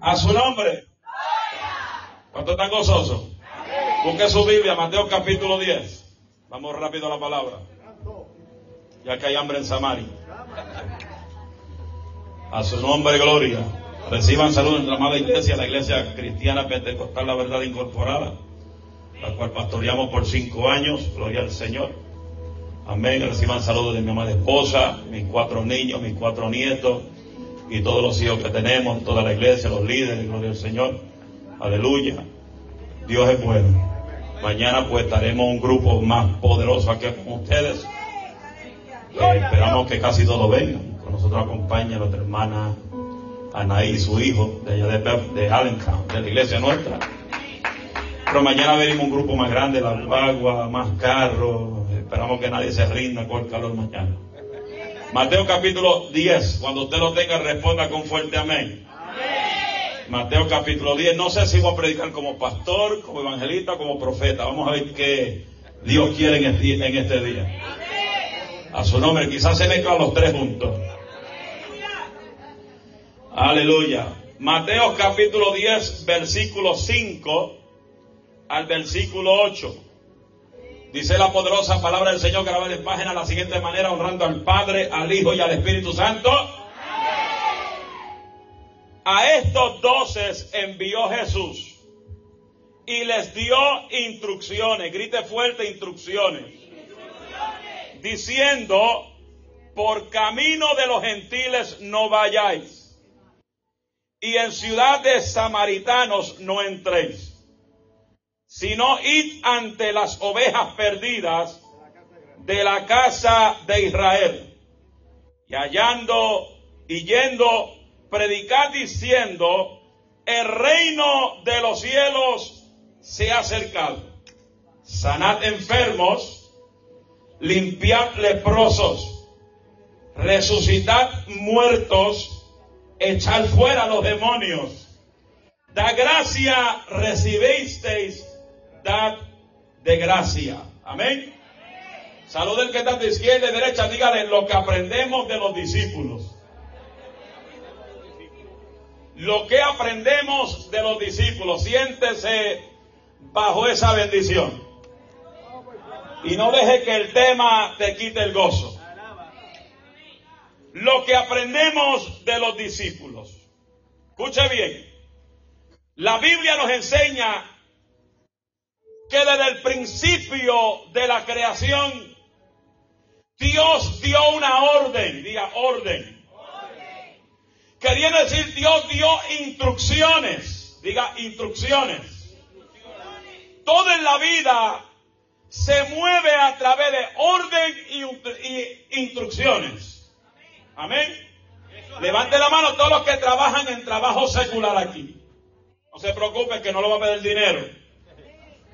A su nombre. ¿Cuánto están gozosos? Busque su Biblia, Mateo capítulo 10. Vamos rápido a la palabra. Ya que hay hambre en Samaria. A su nombre, gloria. Reciban salud en la amada iglesia, la iglesia cristiana pentecostal, la verdad incorporada, la cual pastoreamos por cinco años. Gloria al Señor. Amén. Reciban saludos de mi amada esposa, mis cuatro niños, mis cuatro nietos y todos los hijos que tenemos, toda la iglesia, los líderes, gloria al Señor. Aleluya. Dios es bueno. Mañana pues estaremos un grupo más poderoso aquí con ustedes. esperamos que casi todos vengan. Con nosotros acompaña nuestra hermana Anaí su hijo de allá de, de Allentown, de la iglesia nuestra. Pero mañana venimos un grupo más grande, la agua, más carros. Esperamos que nadie se rinda con el calor mañana. Mateo capítulo 10. Cuando usted lo tenga, responda con fuerte amén. Mateo capítulo 10. No sé si voy a predicar como pastor, como evangelista, como profeta. Vamos a ver qué Dios quiere en este, en este día. A su nombre, quizás se mezclan los tres juntos. Aleluya. Mateo capítulo 10, versículo 5 al versículo 8. Dice la poderosa palabra del Señor la en página de la siguiente manera, honrando al Padre, al Hijo y al Espíritu Santo. A estos doces envió Jesús y les dio instrucciones, grite fuerte instrucciones, diciendo, por camino de los gentiles no vayáis y en ciudad de samaritanos no entréis sino id ante las ovejas perdidas de la casa de Israel. Y hallando y yendo, predicad diciendo, el reino de los cielos se ha acercado. Sanad enfermos, limpiad leprosos, resucitad muertos, echad fuera los demonios. Da gracia recibisteis de gracia. Amén. Saluden que está de izquierda y derecha. Dígale lo que aprendemos de los discípulos. Lo que aprendemos de los discípulos. Siéntese bajo esa bendición. Y no deje que el tema te quite el gozo. Lo que aprendemos de los discípulos. Escuche bien. La Biblia nos enseña que desde el principio de la creación Dios dio una orden, diga orden. Quería decir Dios dio instrucciones, diga instrucciones. Todo en la vida se mueve a través de orden y, instrucciones. Amén. Levante la mano todos los que trabajan en trabajo secular aquí. No se preocupen que no lo va a pedir dinero.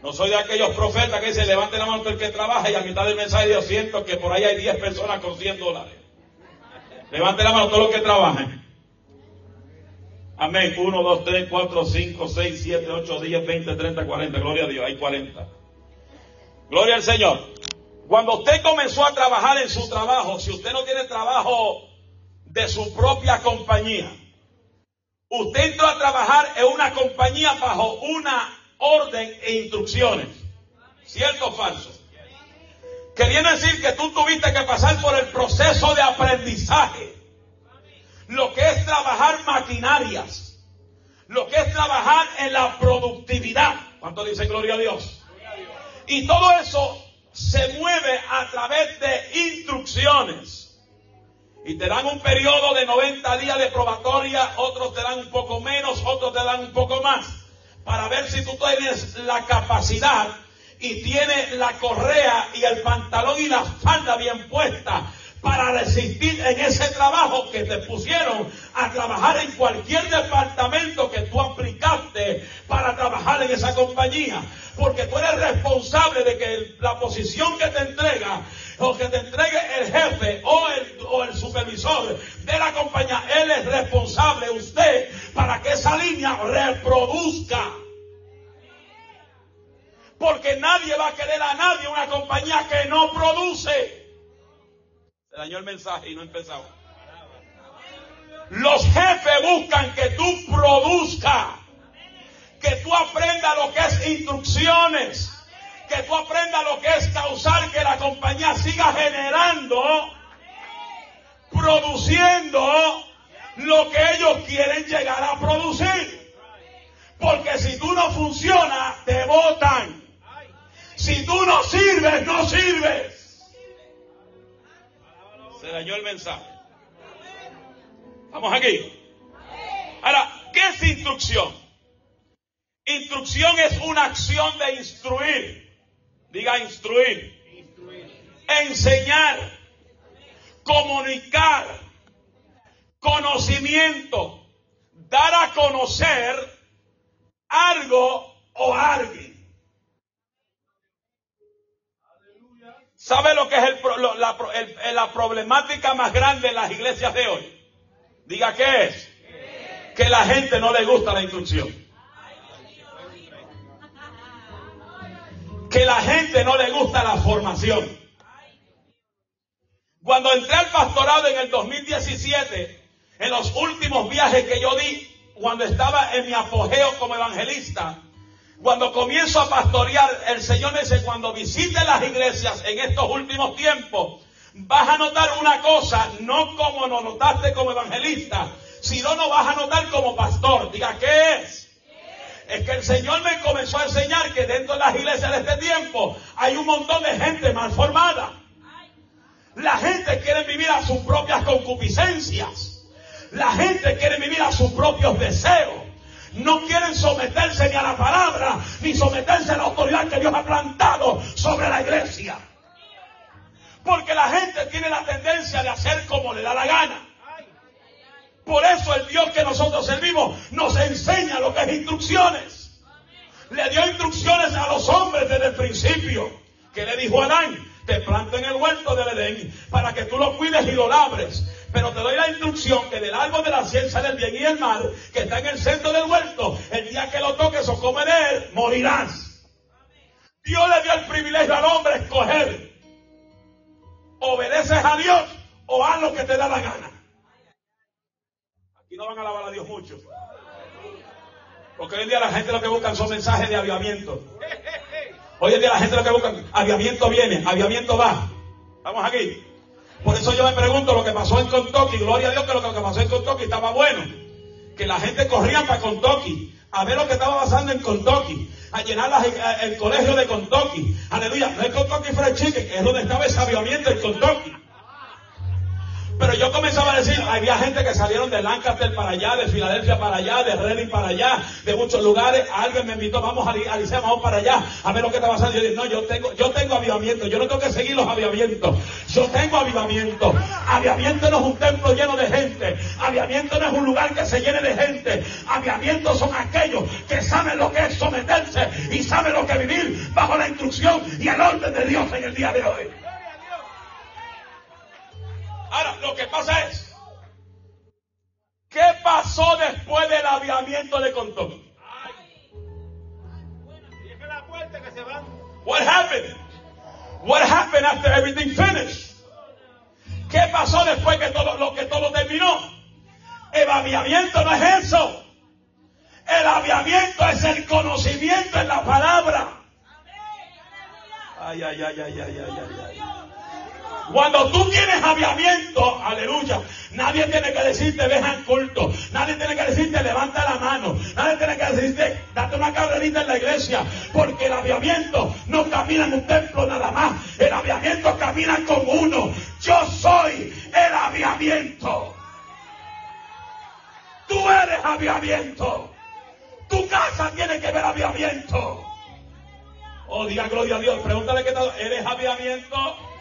No soy de aquellos profetas que dicen, levante la mano el que trabaja y a mitad del mensaje yo siento que por ahí hay 10 personas con 100 dólares. Levante la mano todos los que trabajen. Amén. 1, 2, 3, 4, 5, 6, 7, 8, 10, 20, 30, 40. Gloria a Dios. Hay 40. Gloria al Señor. Cuando usted comenzó a trabajar en su trabajo, si usted no tiene trabajo de su propia compañía, usted entró a trabajar en una compañía bajo una orden e instrucciones. ¿Cierto o falso? Quería decir que tú tuviste que pasar por el proceso de aprendizaje. Lo que es trabajar maquinarias. Lo que es trabajar en la productividad. ¿Cuánto dice gloria a Dios? Y todo eso se mueve a través de instrucciones. Y te dan un periodo de 90 días de probatoria, otros te dan un poco menos, otros te dan un poco más para ver si tú tienes la capacidad y tienes la correa y el pantalón y la falda bien puesta para resistir en ese trabajo que te pusieron a trabajar en cualquier departamento que tú aplicaste para trabajar en esa compañía. Porque tú eres responsable de que la posición que te entrega o que te entregue el jefe o el, o el supervisor de la compañía, él es responsable, usted, para que esa línea reproduzca. Porque nadie va a querer a nadie una compañía que no produce. Se dañó el mensaje y no empezamos. Los jefes buscan que tú produzcas, que tú aprendas lo que es instrucciones, que tú aprendas lo que es causar que la compañía siga generando, produciendo lo que ellos quieren llegar a producir. Porque si tú no funcionas, te votan. Si tú no sirves, no sirves. Se dañó el mensaje. Vamos aquí. Ahora, ¿qué es instrucción? Instrucción es una acción de instruir. Diga instruir. Enseñar. Comunicar. Conocimiento. Dar a conocer algo o alguien. ¿Sabe lo que es la, la problemática más grande en las iglesias de hoy? Diga qué es. Que la gente no le gusta la instrucción. que la gente no le gusta la formación. Cuando entré al pastorado en el 2017, en los últimos viajes que yo di, cuando estaba en mi apogeo como evangelista, cuando comienzo a pastorear, el Señor me dice, cuando visite las iglesias en estos últimos tiempos, vas a notar una cosa, no como lo notaste como evangelista, sino no vas a notar como pastor. Diga, ¿qué es? es que el Señor me comenzó a enseñar que dentro de las iglesias de este tiempo hay un montón de gente mal formada. La gente quiere vivir a sus propias concupiscencias. La gente quiere vivir a sus propios deseos. No quieren someterse ni a la palabra, ni someterse a la autoridad que Dios ha plantado sobre la iglesia. Porque la gente tiene la tendencia de hacer como le da la gana. Por eso el Dios que nosotros servimos nos enseña lo que es instrucciones. Le dio instrucciones a los hombres desde el principio. Que le dijo a Adán, te planto en el huerto del Edén para que tú lo cuides y lo labres. Pero te doy la instrucción que del árbol de la ciencia del bien y el mal, que está en el centro del huerto, el día que lo toques o comes de él, morirás. Dios le dio el privilegio al hombre escoger. Obedeces a Dios o haz lo que te da la gana. Y no van a alabar a Dios mucho. Porque hoy en día la gente lo que buscan son mensajes de aviamiento. Hoy en día la gente lo que busca, aviamiento viene, aviamiento va. Vamos aquí. Por eso yo me pregunto lo que pasó en Kentucky, gloria a Dios que lo que pasó en Kentucky estaba bueno. Que la gente corría para Kentucky a ver lo que estaba pasando en Kentucky, a llenar el colegio de Kentucky. Aleluya, no es Kentucky Fried Chicken, es donde estaba ese aviamiento en Kentucky. Pero yo comenzaba a decir, había gente que salieron de Lancaster para allá, de Filadelfia para allá, de Reading para allá, de muchos lugares. Alguien me invitó, vamos a Licea, vamos para allá, a ver lo que está pasando. Yo dije, no, yo tengo, yo tengo avivamiento, yo no tengo que seguir los avivamientos. Yo tengo avivamiento. Avivamiento no es un templo lleno de gente. Avivamiento no es un lugar que se llene de gente. Avivamiento son aquellos que saben lo que es someterse y saben lo que vivir bajo la instrucción y el orden de Dios en el día de hoy. Ahora, lo que pasa es, ¿qué pasó después del aviamiento de Contón? What happened? What happened after everything finished? ¿Qué pasó después que todo lo que todo terminó? El aviamiento no es eso. El aviamiento es el conocimiento en la palabra. Ay, ay, ay, ay, ay, ay, ay. ay. Cuando tú tienes aviamiento, aleluya, nadie tiene que decirte deja en culto, nadie tiene que decirte levanta la mano, nadie tiene que decirte date una carrerita en la iglesia, porque el aviamiento no camina en un templo nada más, el aviamiento camina con uno. Yo soy el aviamiento. Tú eres aviamiento. Tu casa tiene que ver aviamiento. Oh, diga gloria a Dios. Pregúntale qué tal. ¿Eres aviamiento?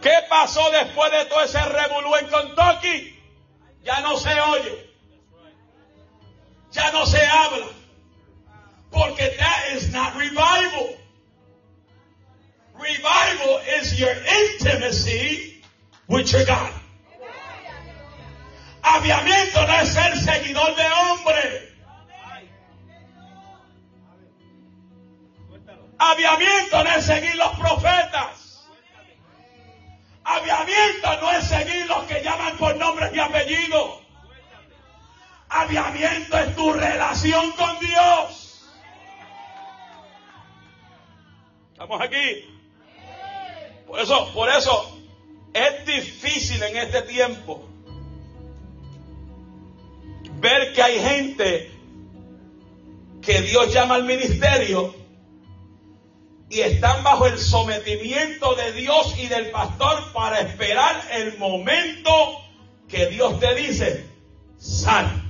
¿Qué pasó después de todo ese revolú en Kentucky? Ya no se oye. Ya no se habla. Porque that is not revival. Revival is your intimacy with your God. Aviamiento no es ser seguidor de hombre. Aviamiento no es seguir los profetas. Aviamiento no es seguir los que llaman por nombres y apellidos. avivamiento es tu relación con Dios. ¿Estamos aquí? Por eso, por eso es difícil en este tiempo ver que hay gente que Dios llama al ministerio y están bajo el sometimiento de Dios y del pastor para esperar el momento que Dios te dice, sal.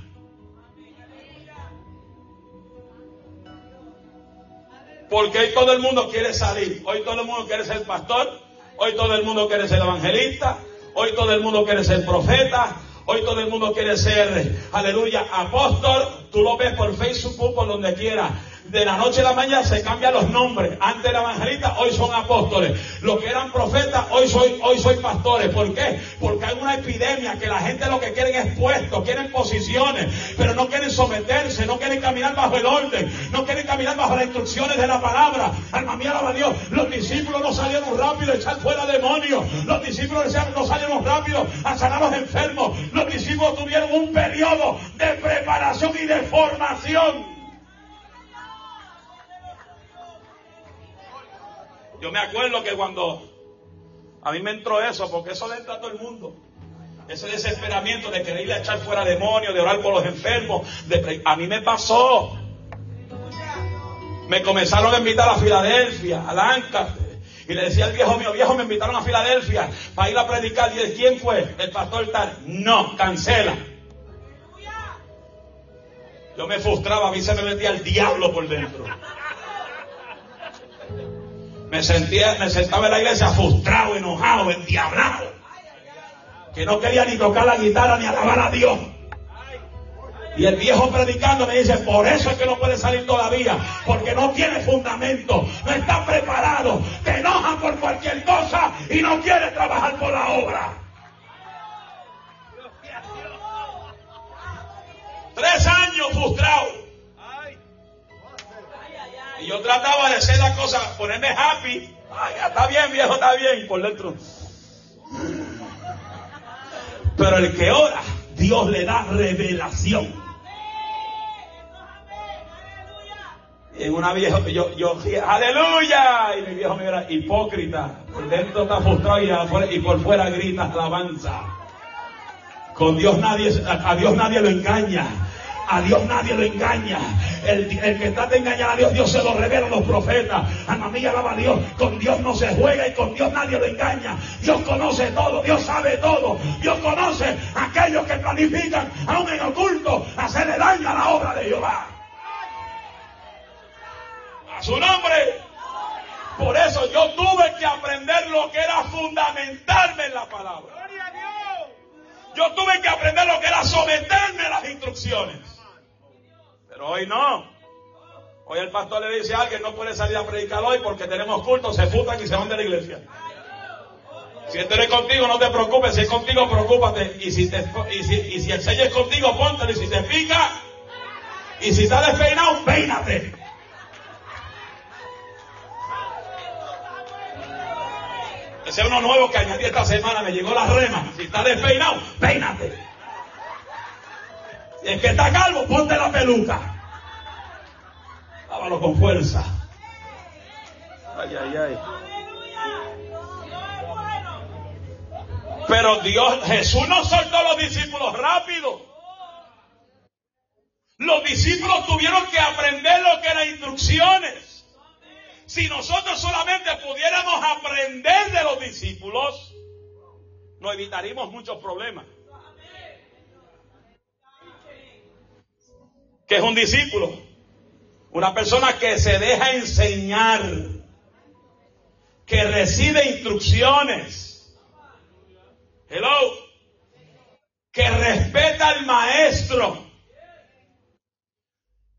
Porque hoy todo el mundo quiere salir, hoy todo el mundo quiere ser pastor, hoy todo el mundo quiere ser evangelista, hoy todo el mundo quiere ser profeta, Hoy todo el mundo quiere ser, aleluya, apóstol. Tú lo ves por Facebook, por donde quiera de la noche a la mañana se cambian los nombres. Antes eran evangelistas, hoy son apóstoles. Los que eran profetas, hoy soy, hoy soy pastores. ¿Por qué? Porque hay una epidemia que la gente lo que quieren es puestos, quieren posiciones, pero no quieren someterse, no quieren caminar bajo el orden, no quieren caminar bajo las instrucciones de la palabra. Alma mía, alaba Dios. Los discípulos no salieron rápido a echar fuera demonios. Los discípulos no salieron rápido a sanar a los enfermos. Los discípulos tuvieron un periodo de preparación y de formación. Yo me acuerdo que cuando a mí me entró eso, porque eso le entra a todo el mundo. Ese desesperamiento de querer ir a echar fuera demonios, de orar por los enfermos. a mí me pasó. Me comenzaron a invitar a Filadelfia, a Lancaster. Y le decía al viejo mío, viejo, me invitaron a Filadelfia para ir a predicar. Y él, ¿quién fue? El pastor tal. No, cancela. Yo me frustraba, a mí se me metía el diablo por dentro. Me sentía, me sentaba en la iglesia frustrado, enojado, endiablado. Que no quería ni tocar la guitarra ni alabar a Dios. Y el viejo predicando me dice, por eso es que no puede salir todavía, porque no tiene fundamento, no está preparado, te enoja por cualquier cosa y no quiere trabajar por la obra. Tres años frustrado. Y yo trataba de hacer la cosa, ponerme happy. Ay, está bien, viejo, está bien. Por dentro. Pero el que ora, Dios le da revelación. En una vieja, yo, yo, aleluya. Y mi viejo me era hipócrita. Por dentro está frustrado y, y por fuera grita alabanza. Con Dios nadie, a Dios nadie lo engaña. A Dios nadie lo engaña. El, que trata de engañar a Dios, Dios se lo revela a los profetas. A mí alaba a Dios. Con Dios no se juega y con Dios nadie lo engaña. Dios conoce todo, Dios sabe todo. Dios conoce a aquellos que planifican, aún en oculto, hacerle daño a la obra de Jehová. A su nombre. Por eso yo tuve que aprender lo que era fundamentarme en la palabra. Yo tuve que aprender lo que era someterme a las instrucciones. Pero hoy no. Hoy el pastor le dice a alguien, no puede salir a predicar hoy porque tenemos culto, se futan y se van de la iglesia. Si esto es contigo, no te preocupes. Si es contigo, preocúpate. Y si, te, y si, y si el sello es contigo, póntelo. Y si te pica, y si está despeinado, peínate. Ese es uno nuevo que añadí esta semana. Me llegó la rema. Si está despeinado, peínate. El que está calvo, ponte la peluca. Lávalo con fuerza. Ay, ay, ay. Pero Dios, Jesús no soltó a los discípulos rápido. Los discípulos tuvieron que aprender lo que eran instrucciones. Si nosotros solamente pudiéramos aprender de los discípulos, nos evitaríamos muchos problemas. Que es un discípulo? Una persona que se deja enseñar, que recibe instrucciones. Hello. Que respeta al maestro.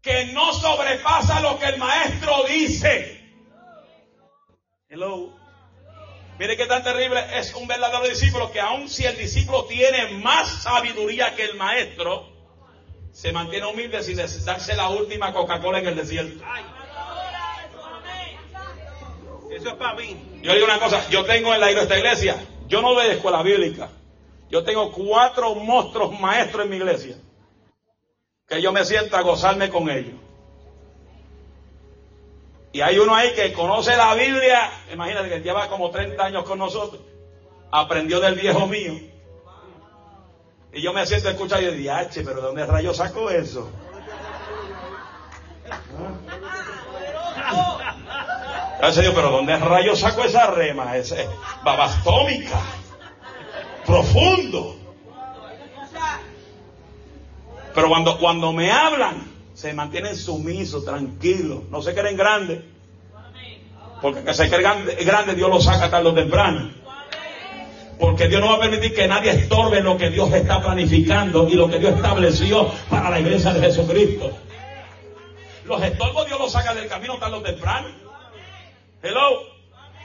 Que no sobrepasa lo que el maestro dice. Hello. Mire qué tan terrible es un verdadero discípulo que aun si el discípulo tiene más sabiduría que el maestro, se mantiene humilde sin darse la última Coca-Cola en el desierto. Eso es para mí. Yo digo una cosa, yo tengo en la esta iglesia, yo no doy escuela bíblica. Yo tengo cuatro monstruos maestros en mi iglesia. que yo me sienta a gozarme con ellos. Y hay uno ahí que conoce la Biblia, imagínate que lleva como 30 años con nosotros, aprendió del viejo mío. Y yo me siento a escuchar y digo, pero ¿de dónde rayo saco eso? Gracias Dios, pero ¿dónde rayo saco esa rema? Ese babastómica. Profundo. Pero cuando, cuando me hablan, se mantienen sumisos, tranquilos, no se creen grandes. Porque que se creen grandes, Dios lo saca tarde o temprano. Porque Dios no va a permitir que nadie estorbe lo que Dios está planificando y lo que Dios estableció para la iglesia de Jesucristo. Los estorbos Dios los saca del camino tarde o temprano. Hello.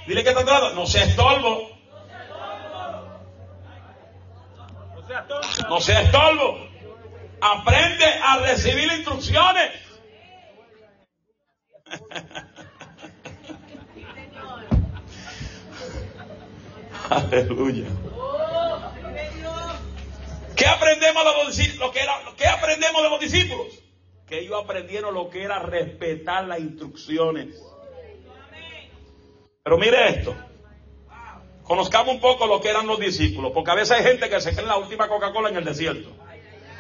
Dile que está lado. No sea estorbo. No sea estorbo. Aprende a recibir instrucciones. Aleluya. ¿Qué aprendemos de los de los discípulos? Que ellos aprendieron lo que era respetar las instrucciones. Pero mire esto. Conozcamos un poco lo que eran los discípulos, porque a veces hay gente que se cree en la última Coca-Cola en el desierto.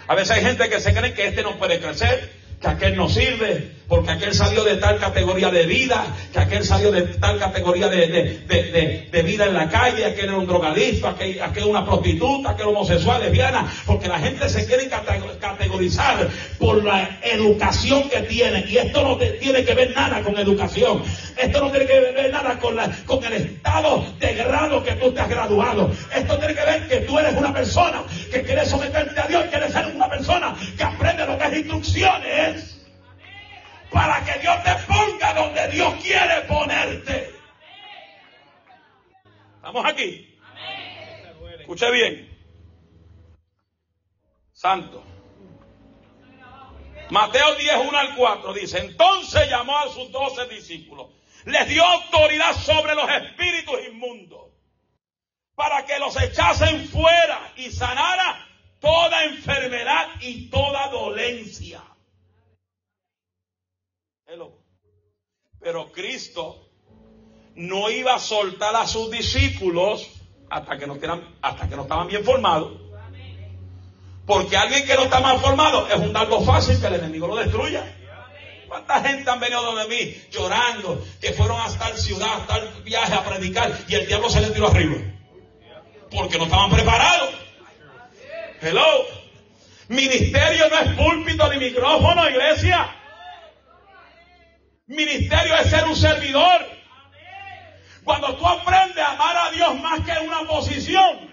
A veces hay gente que se cree que este no puede crecer, que aquel no sirve, porque aquel salió de tal categoría de vida, que aquel salió de tal categoría de, vida en la calle, aquel era un drogadicto, aquel, aquel una prostituta, aquel homosexual, lesbiana, porque la gente se quiere categorizar por la educación que tiene, y esto no tiene que ver nada con educación, esto no tiene que ver nada con, la, con el estado de grado que tú te has graduado, esto tiene que ver que tú eres una persona que quiere someterte a Dios, ser para que Dios te ponga donde Dios quiere ponerte. ¿Estamos aquí? Escuche bien. Santo. Mateo 10, 1 al 4 dice, entonces llamó a sus doce discípulos, les dio autoridad sobre los espíritus inmundos, para que los echasen fuera y sanara toda enfermedad y toda dolencia. Pero Cristo no iba a soltar a sus discípulos hasta que no, hasta que no estaban bien formados. Porque alguien que no está mal formado es un dardo fácil que el enemigo lo destruya. ¿Cuánta gente han venido donde mí llorando que fueron hasta el ciudad, hasta el viaje a predicar y el diablo se les tiró arriba? Porque no estaban preparados. Hello. Ministerio no es púlpito ni micrófono, iglesia. Ministerio es ser un servidor. Cuando tú aprendes a amar a Dios más que una posición,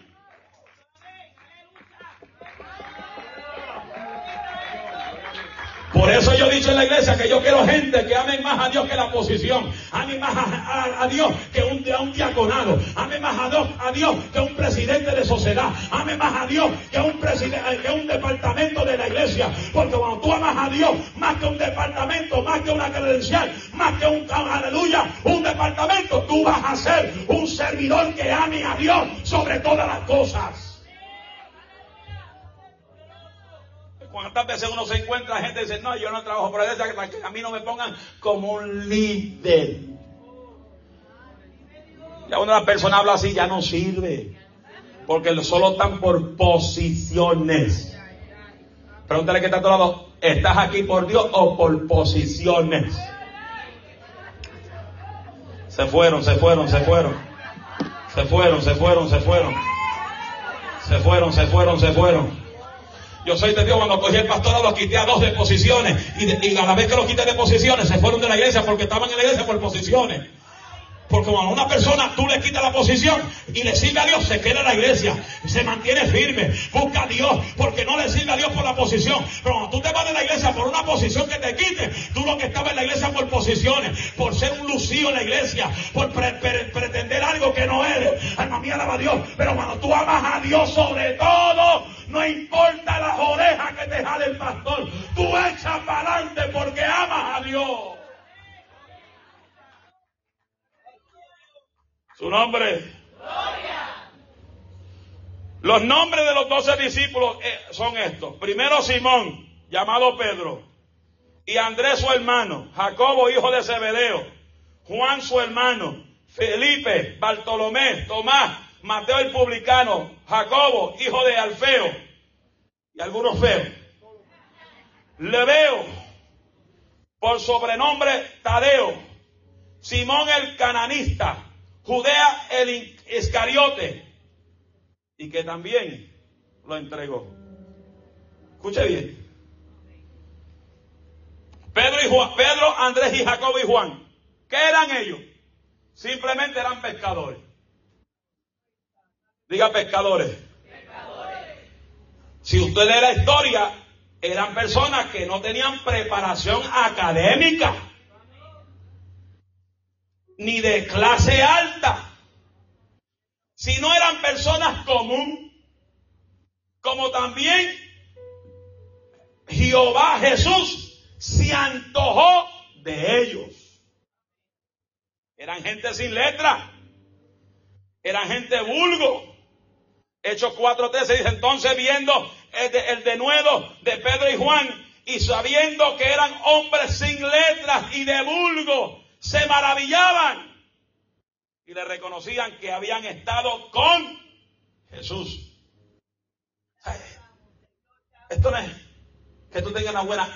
Por eso yo he dicho en la iglesia que yo quiero gente que amen más a Dios que la posición, amen más a, Dios que un, un, diaconado, amen más a Dios, a Dios que un presidente de sociedad, amen más a Dios que un, presidente, que un departamento de la iglesia. Porque cuando tú amas a Dios más que un departamento, más que una credencial, más que un aleluya, un departamento, tú vas a ser un servidor que ame a Dios sobre todas las cosas. ¿Cuántas veces uno se encuentra gente dice, no, yo no trabajo por eso, para a mí no me pongan como un líder? Ya cuando una persona habla así ya no sirve. Porque solo están por posiciones. Pregúntale que está a tu lado, ¿estás aquí por Dios o por posiciones? Se fueron, se fueron, se fueron. Se fueron, se fueron, se fueron. Se fueron, se fueron, se fueron. Yo soy de Dios cuando cogí el pastorado, los quité a dos de posiciones. Y, a la vez que los quité de posiciones, se fueron de la iglesia porque estaban en la iglesia por posiciones. Porque cuando a una persona tú le quitas la posición y le sirve a Dios, se queda en la iglesia, se mantiene firme, busca a Dios, porque no le sirve a Dios por la posición. Pero cuando tú te vas de la iglesia por una posición que te quite, tú lo que estabas en la iglesia por posiciones, por ser un lucido en la iglesia, por pretender algo que no eres. Alma mía, alaba a Dios. Pero cuando tú amas a Dios sobre todo, no importa las orejas que te jale el pastor, tú echas para adelante porque amas a Dios. Su nombre. Gloria. Los nombres de los doce discípulos eh, son estos. Primero Simón, llamado Pedro, y Andrés su hermano, Jacobo hijo de Zebedeo, Juan su hermano, Felipe, Bartolomé, Tomás, Mateo el publicano, Jacobo hijo de Alfeo, y algunos feos. Le veo por sobrenombre Tadeo, Simón el cananista, Judea el Iscariote, y que también lo entregó. Escuche bien. Pedro y Juan, Pedro, Andrés y Jacobo y Juan. ¿Qué eran ellos? Simplemente eran pescadores. Diga pescadores. pescadores. Si usted lee la historia, eran personas que no tenían preparación académica, ni de clase alta, sino eran personas común, como también Jehová Jesús se antojó de ellos. Eran gente sin letra, eran gente vulgo. Hechos 4.13 dice entonces viendo el, de, el denuedo de Pedro y Juan y sabiendo que eran hombres sin letras y de vulgo, se maravillaban y le reconocían que habían estado con Jesús. Esto no es que tú tengas una buena,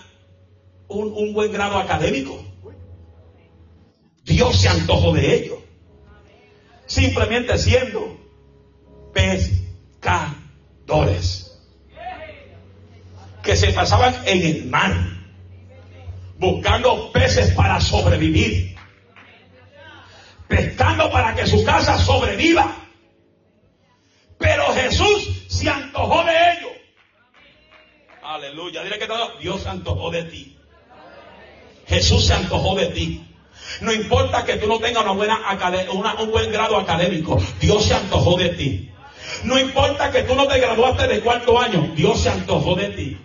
un, un buen grado académico. Dios se antojó de ellos. Simplemente siendo pescadores. Que se pasaban en el mar. Buscando peces para sobrevivir. Pescando para que su casa sobreviva. Pero Jesús se antojó de ellos. Aleluya. Dios se antojó de ti. Jesús se antojó de ti. No importa que tú no tengas una buena un buen grado académico, Dios se antojó de ti. No importa que tú no te graduaste de cuarto año, Dios se antojó de ti.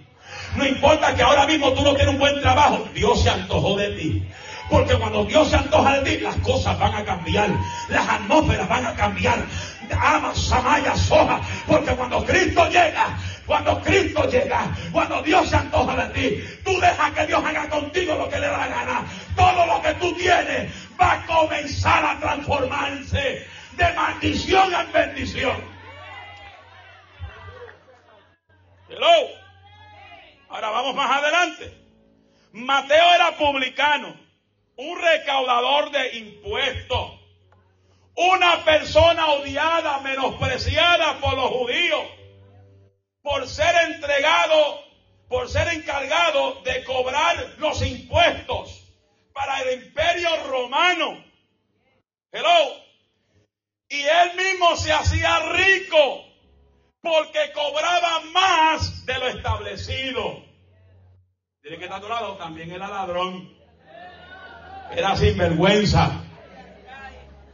No importa que ahora mismo tú no tienes un buen trabajo, Dios se antojó de ti. Porque cuando Dios se antoja de ti, las cosas van a cambiar, las atmósferas van a cambiar. Ama, Samaya, Soja, porque cuando Cristo llega, cuando Cristo llega, cuando Dios se antoja de ti, tú dejas que Dios haga contigo lo que le da la gana. Todo lo que tú tienes va a comenzar a transformarse de maldición en bendición. Hello. Ahora vamos más adelante. Mateo era publicano, un recaudador de impuestos, una persona odiada, menospreciada por los judíos por ser entregado, por ser encargado de cobrar los impuestos para el imperio romano. Hello. Y él mismo se hacía rico porque cobraba más de lo establecido. Tiene que estar lado, también era ladrón. Era sinvergüenza.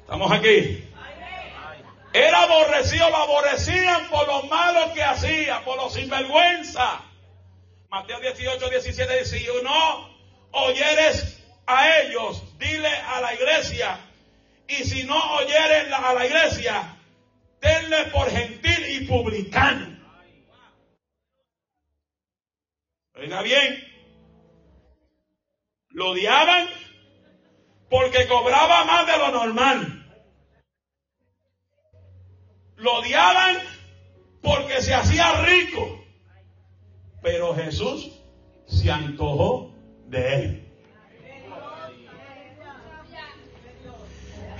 ¿Estamos aquí? Era aborrecido, lo aborrecían por lo malo que hacía, por lo sinvergüenza. Mateo 18, 17 dice, si no oyeres a ellos, dile a la iglesia, y si no oyeres a la iglesia, tenle por gentil y publicano. Oiga bien, lo odiaban porque cobraba más de lo normal. Lo odiaban porque se hacía rico. Pero Jesús se antojó de él.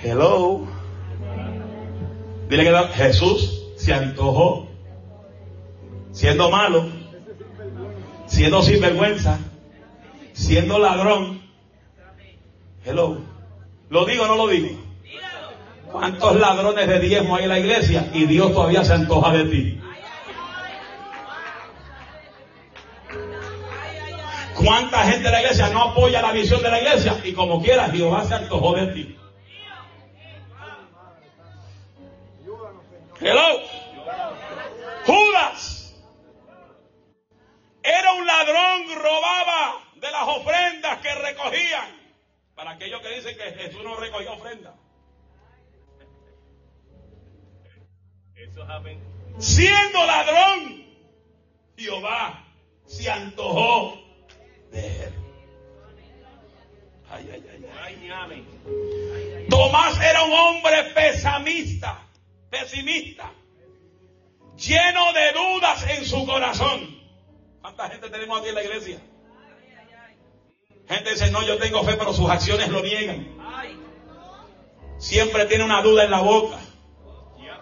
Hello. Dile que Jesús se antojó. Siendo malo, siendo sinvergüenza, siendo ladrón. Hello. ¿Lo digo o no lo digo? ¿Cuántos ladrones de diezmo hay en la iglesia? Y Dios todavía se antoja de ti. ¿Cuánta gente de la iglesia no apoya la visión de la iglesia? Y como quiera, Jehová se antojó de ti. Tenemos aquí en la iglesia? Gente dice, no, yo tengo fe, pero sus acciones lo niegan. Siempre tiene una duda en la boca.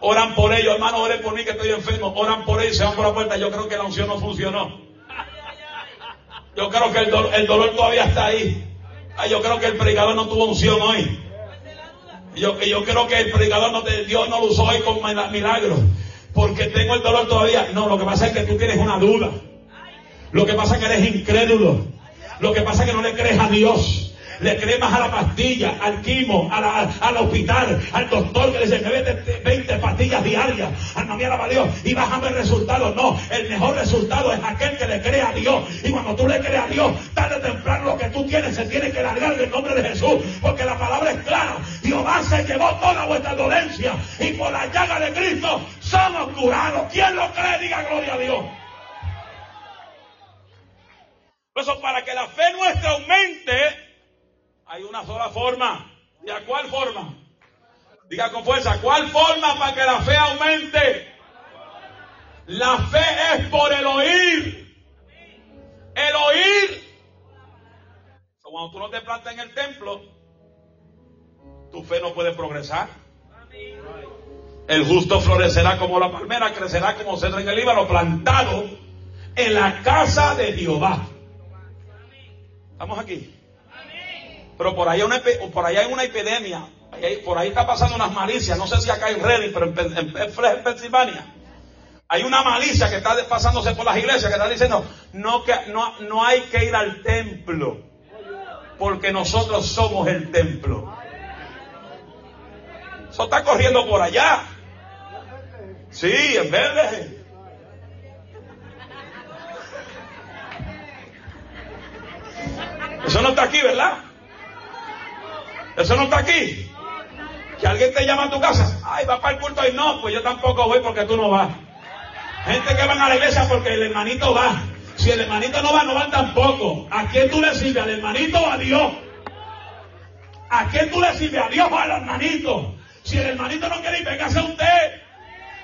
Oran por ellos, hermano, oren por mí que estoy enfermo. Oran por ellos, se van por la puerta. Yo creo que la unción no funcionó. Yo creo que el, dolor todavía está ahí. yo creo que el predicador no tuvo unción hoy. Yo, yo creo que el predicador no te, Dios no lo usó hoy con milagros. Porque tengo el dolor todavía. No, lo que pasa es que tú tienes una duda. Lo que pasa es que eres incrédulo. Lo que pasa es que no le crees a Dios le cree más a la pastilla, al quimo, al hospital, al doctor que le dice que vete 20 pastillas diarias, no a Dios y vas a ver resultados. No, el mejor resultado es aquel que le cree a Dios. Y cuando tú le crees a Dios, tarde o temprano lo que tú tienes se tiene que largar del nombre de Jesús, porque la palabra es clara. Dios se llevó toda vuestra dolencia y por la llaga de Cristo somos curados. ¿Quién lo cree? Diga gloria a Dios. Por eso, para que la fe nuestra aumente, hay una sola forma. ¿Y a cuál forma? Diga con fuerza, ¿cuál forma para que la fe aumente? La fe es por el oír. El oír. Cuando tú no te plantas en el templo, tu fe no puede progresar. El justo florecerá como la palmera, crecerá como cedro en el Líbano, plantado en la casa de Jehová. ¿Estamos aquí? Pero por ahí, una, por ahí hay una epidemia. por ahí está pasando unas malicias. No sé si acá en Redding, pero en, Pensilvania. Hay una malicia que está pasándose por las iglesias que está diciendo, no, que, no, no hay que ir al templo. Porque nosotros somos el templo. Eso está corriendo por allá. Sí, en verde. Eso no está aquí, ¿verdad? Eso no está aquí. Que alguien te llama a tu casa. Ay, va para el culto y no, pues yo tampoco voy porque tú no vas. Gente que van a la iglesia porque el hermanito va. Si el hermanito no va, no van tampoco. ¿A quién tú le sirves? ¿Al hermanito o a Dios? ¿A quién tú le sirves? ¿A Dios o al hermanito? Si el hermanito no quiere ir, véngase usted.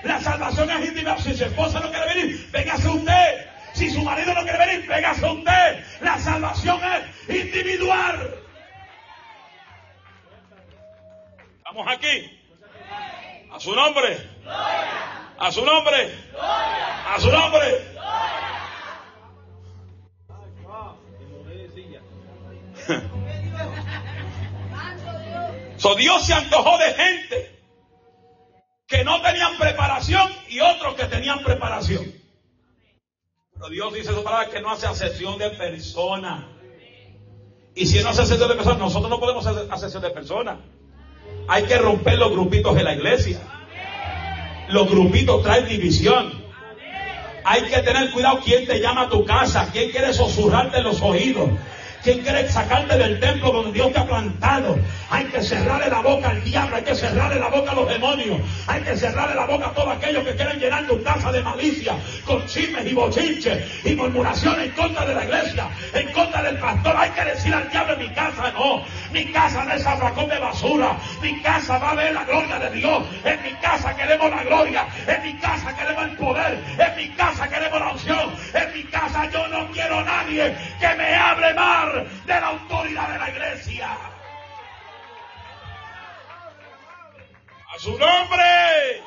La salvación es individual. Si su esposa no quiere venir, véngase usted. Si su marido no quiere venir, véngase usted. La salvación es individual. Estamos aquí. A su nombre. A su nombre. A su nombre. So Dios se antojó de gente que no tenían preparación y otros que tenían preparación. Pero Dios dice su palabra que no hace asesión de personas. Y si no hace asesión de personas, nosotros no podemos hacer asesión de personas. Hay que romper los grupitos de la iglesia. Los grupitos traen división. Hay que tener cuidado quién te llama a tu casa, quién quiere susurrarte los oídos. ¿Quién quiere sacarte del templo donde Dios te ha plantado? Hay que cerrarle la boca al diablo, hay que cerrarle la boca a los demonios, hay que cerrarle la boca a todos aquellos que quieren llenar tu casa de malicia, con chismes y bochinches y murmuraciones en contra de la iglesia, en contra del pastor. Hay que decir al diablo mi casa, no, mi casa no es abracón de basura, mi casa va a ver la gloria de Dios, en mi casa queremos la gloria, en mi casa queremos el poder, en mi casa queremos la unción, en mi casa yo no quiero nadie que me hable mal de la autoridad de la iglesia. A su nombre.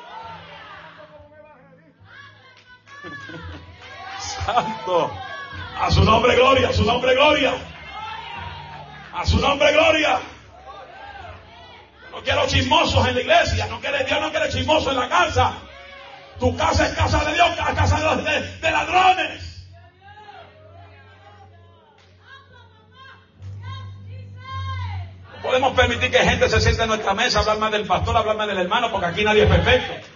Santo. A su nombre gloria, a su nombre gloria. A su nombre gloria. No quiero chismosos en la iglesia. No quiere, Dios no quiere chismosos en la casa. Tu casa es casa de Dios, casa de ladrones. Podemos permitir que gente se siente en nuestra mesa, hablar más del pastor, hablar más del hermano, porque aquí nadie es perfecto.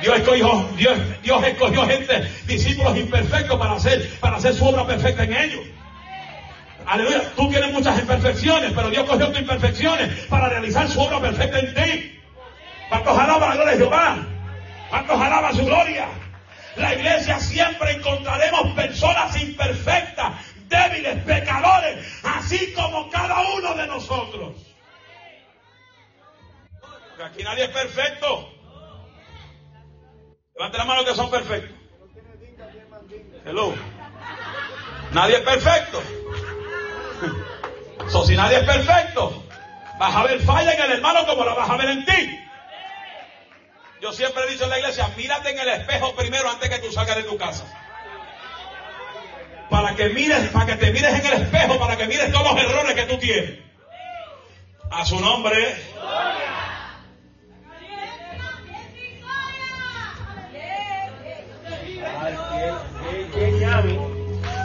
Dios escogió, Dios, Dios escogió gente, discípulos imperfectos para hacer, para hacer su obra perfecta en ellos. Aleluya. Tú tienes muchas imperfecciones, pero Dios cogió tus imperfecciones para realizar su obra perfecta en ti. ¿Cuántos alaban la gloria de Jehová? ¿Cuántos alaban su gloria? La iglesia siempre encontraremos personas imperfectas, débiles, pecadores, así como cada uno de nosotros. Aquí nadie es perfecto. Levanten la mano que son perfectos. Hello. Nadie es perfecto. So, si nadie es perfecto, vas a ver falla en el hermano como la vas a ver en ti. Yo siempre he dicho en la iglesia, mírate en el espejo primero antes que tú salgas de tu casa. Para que mires, para que te mires en el espejo, para que mires todos los errores que tú tienes. A su nombre.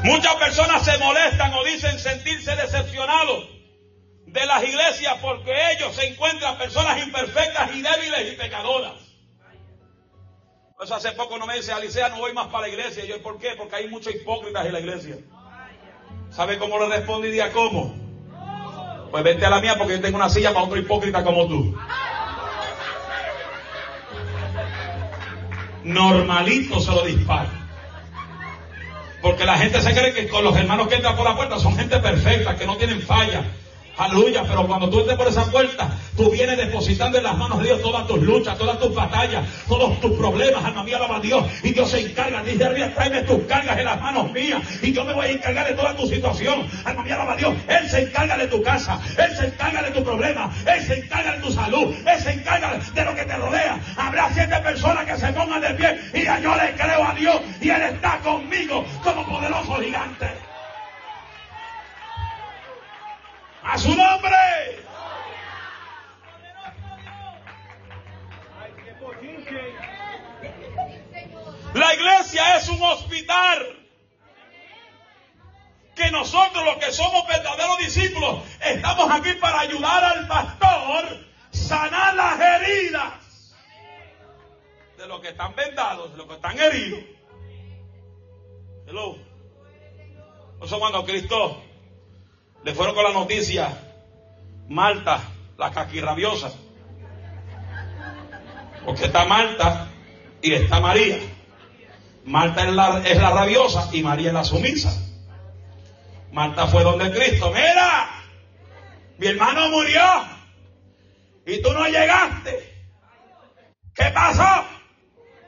Muchas personas se molestan o dicen sentirse decepcionados de las iglesias porque ellos se encuentran personas imperfectas y débiles y pecadoras. Pues hace poco no me dice, Alicia, no voy más para la iglesia. Y yo, ¿por qué? Porque hay muchos hipócritas en la iglesia. ¿Sabe cómo le respondí día cómo? Pues vente a la mía porque yo tengo una silla para otro hipócrita como tú. Normalito se lo dispara. Porque la gente se cree que con los hermanos que entran por la puerta son gente perfecta, que no tienen falla. Aleluya, pero cuando tú entres por esa puerta, tú vienes depositando en las manos de Dios todas tus luchas, todas tus batallas, todos tus problemas, alma mía, alaba a Dios. Y Dios se encarga, dice arriba, tráeme tus cargas en las manos mías. Y yo me voy a encargar de toda tu situación. Alma mía, alaba a Dios. Él se encarga de tu casa, Él se encarga de tu problema, Él se encarga de tu salud, Él se encarga de lo que te rodea. Habrá siete personas que se pongan de pie y yo le creo a Dios y Él está conmigo como poderoso gigante. A su nombre. La iglesia es un hospital. Que nosotros los que somos verdaderos discípulos estamos aquí para ayudar al pastor sanar las heridas de los que están vendados, de los que están heridos. Hello. Eso cuando Cristo le fueron con la noticia, Marta, la caquirrabiosa. Porque está Marta y está María. Marta es la, es la rabiosa y María es la sumisa. Marta fue donde Cristo, mira, mi hermano murió y tú no llegaste. ¿Qué pasó?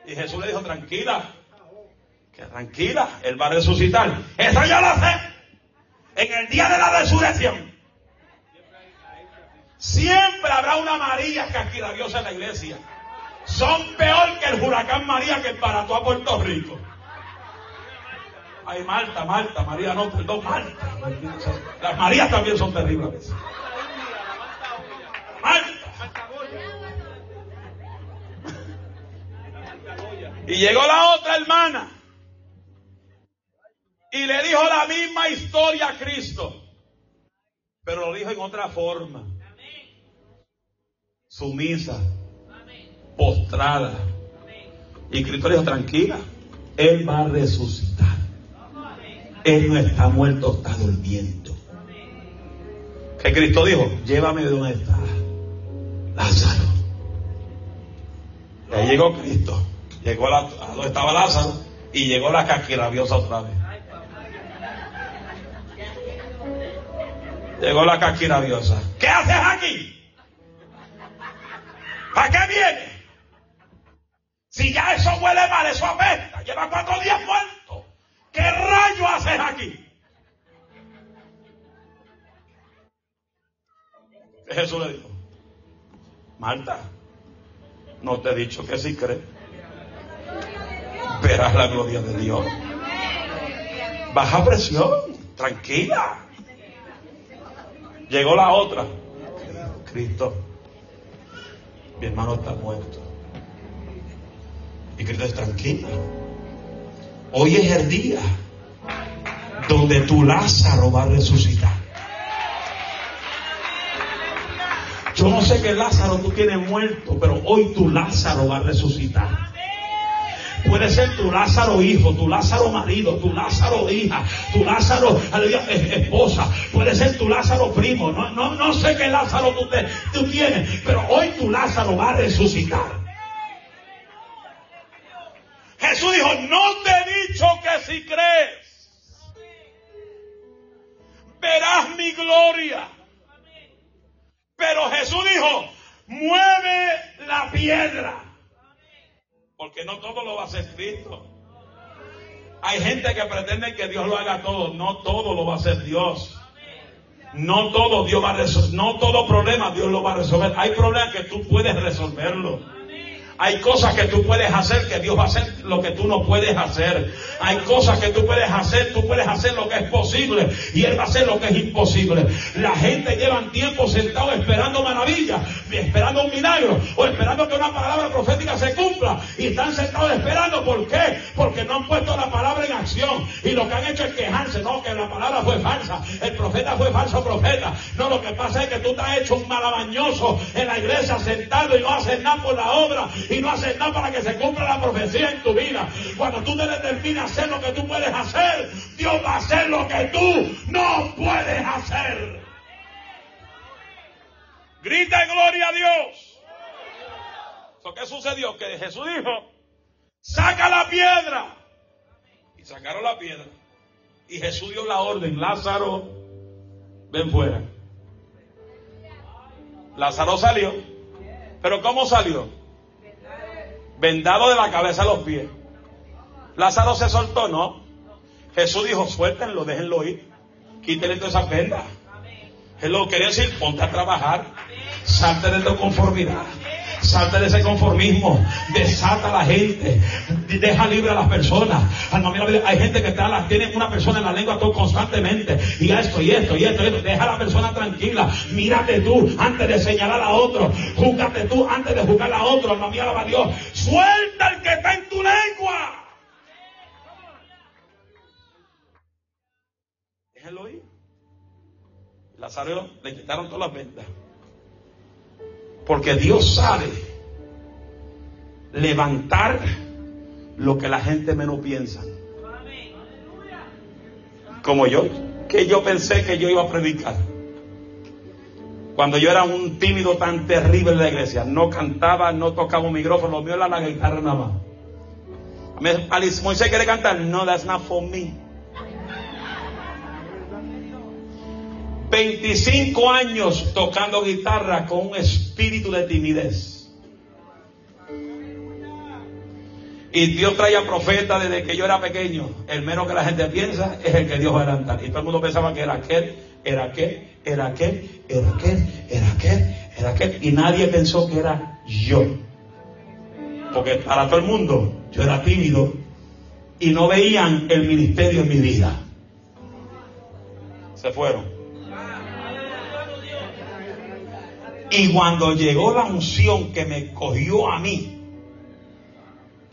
Y Jesús le dijo, tranquila, que tranquila, Él va a resucitar. Eso yo lo sé en el día de la resurrección, siempre habrá una María Dios en la iglesia. Son peor que el huracán María que parató a Puerto Rico. Ay, Marta, Marta, María, no, perdón, Marta. Las Marías también son terribles Marta. Y llegó la otra hermana. Y le dijo la misma historia a Cristo. Pero lo dijo en otra forma. Sumisa. Postrada. Y Cristo le dijo, tranquila. Él va a resucitar. Él no está muerto, está durmiendo. Que Cristo dijo, llévame de donde está Lázaro. Y ahí llegó Cristo. Llegó a, donde estaba Lázaro y llegó la casquirabiosa otra vez. Llegó la casquina diosa. ¿Qué haces aquí? ¿Para qué viene? Si ya eso huele mal, eso apesta. Lleva cuatro días muerto. ¿Qué rayo haces aquí? Jesús le dijo, Marta, no te he dicho que si crees, verás la gloria de Dios. Baja presión, tranquila. Llegó la otra. Cristo, mi hermano está muerto. Y Cristo es tranquilo. Hoy es el día donde tu Lázaro va a resucitar. Yo no sé qué Lázaro tú tienes muerto, pero hoy tu Lázaro va a resucitar. Puede ser tu Lázaro hijo, tu Lázaro marido, tu Lázaro hija, tu Lázaro esposa, puede ser tu Lázaro primo. No, no, no sé qué Lázaro tú, tú tienes, pero hoy tu Lázaro va a resucitar. A hacer Cristo. Hay gente que pretende que Dios lo haga todo. No todo lo va a hacer Dios. No todo Dios va a resolver. No todo problema Dios lo va a resolver. Hay problemas que tú puedes resolverlo. Hay cosas que tú puedes hacer que Dios va a hacer lo que tú no puedes hacer. Hay cosas que tú puedes hacer, tú puedes hacer lo que es posible y Él va a hacer lo que es imposible. La gente lleva tiempo sentado esperando maravillas, esperando un milagro o esperando que una palabra profética se cumpla y están sentados esperando. ¿Por qué? Porque no han puesto la palabra en acción y lo que han hecho es quejarse. No, que la palabra fue falsa, el profeta fue falso profeta. No, lo que pasa es que tú te has hecho un malabañoso en la iglesia sentado y no haces nada por la obra y no haces nada para que se cumpla la profecía en tu vida. Cuando tú te determinas hacer lo que tú puedes hacer, Dios va a hacer lo que tú no puedes hacer. Grita gloria a Dios. ¿Qué sucedió? Que Jesús dijo, saca la piedra. Y sacaron la piedra. Y Jesús dio la orden, Lázaro, ven fuera. Lázaro salió. Pero ¿cómo salió? Vendado de la cabeza a los pies. Lázaro se soltó, ¿no? Jesús dijo, suéltenlo, déjenlo ir. Quítenle todas esas vendas. Él lo quería decir, ponte a trabajar. Salte de tu conformidad. Salte de ese conformismo. Desata a la gente. Deja libre a las personas. Hay gente que está, tiene una persona en la lengua todo constantemente. Y esto, y esto, y esto, y esto. Deja a la persona tranquila. Mírate tú antes de señalar a otro. Júgate tú antes de juzgar a otro. Alma mía, alaba a Dios. Suelta el que está en tu lengua. Déjelo ir. Lázaro le quitaron todas las ventas. Porque Dios sabe levantar lo que la gente menos piensa. Como yo, que yo pensé que yo iba a predicar. Cuando yo era un tímido tan terrible en la iglesia, no cantaba, no tocaba un micrófono, lo mío era la guitarra nada más. Moisés quiere cantar, no, that's not for me. 25 años tocando guitarra con un espíritu de timidez. Y Dios traía profeta desde que yo era pequeño. El menos que la gente piensa es el que Dios va a adelantar. Y todo el mundo pensaba que era aquel, era aquel, era aquel, era aquel, era aquel, era aquel. Y nadie pensó que era yo. Porque para todo el mundo yo era tímido y no veían el ministerio en mi vida. Se fueron. Y cuando llegó la unción que me cogió a mí,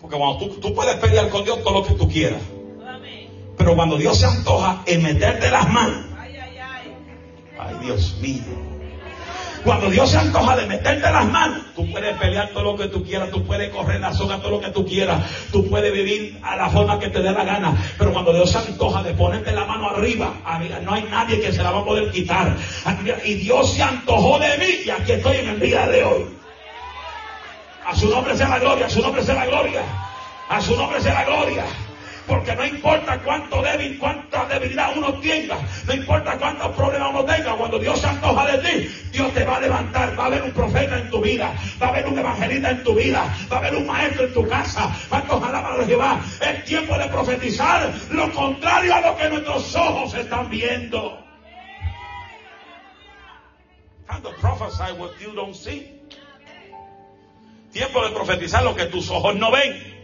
porque cuando tú, tú puedes pelear con Dios todo lo que tú quieras, pero cuando Dios se antoja en meterte las manos, ay Dios mío, cuando Dios se antoja de meterte las manos, tú puedes pelear todo lo que tú quieras, tú puedes correr la zona todo lo que tú quieras, tú puedes vivir a la forma que te dé la gana. Pero cuando Dios se antoja de ponerte la mano arriba, no hay nadie que se la va a poder quitar. Y Dios se antojó de mí y aquí estoy en el día de hoy. A su nombre sea la gloria, a su nombre sea la gloria, a su nombre sea la gloria. Porque no importa cuánto débil, cuánta debilidad uno tenga, no importa cuántos problemas uno tenga, cuando Dios se antoja de ti, Dios te va a levantar. Va a haber un profeta en tu vida, va a haber un evangelista en tu vida, va a haber un maestro en tu casa. ¿Cuántos alaban de Jehová? Es tiempo de profetizar lo contrario a lo que nuestros ojos están viendo. prophesy what you don't see. Tiempo de profetizar lo que tus ojos no ven.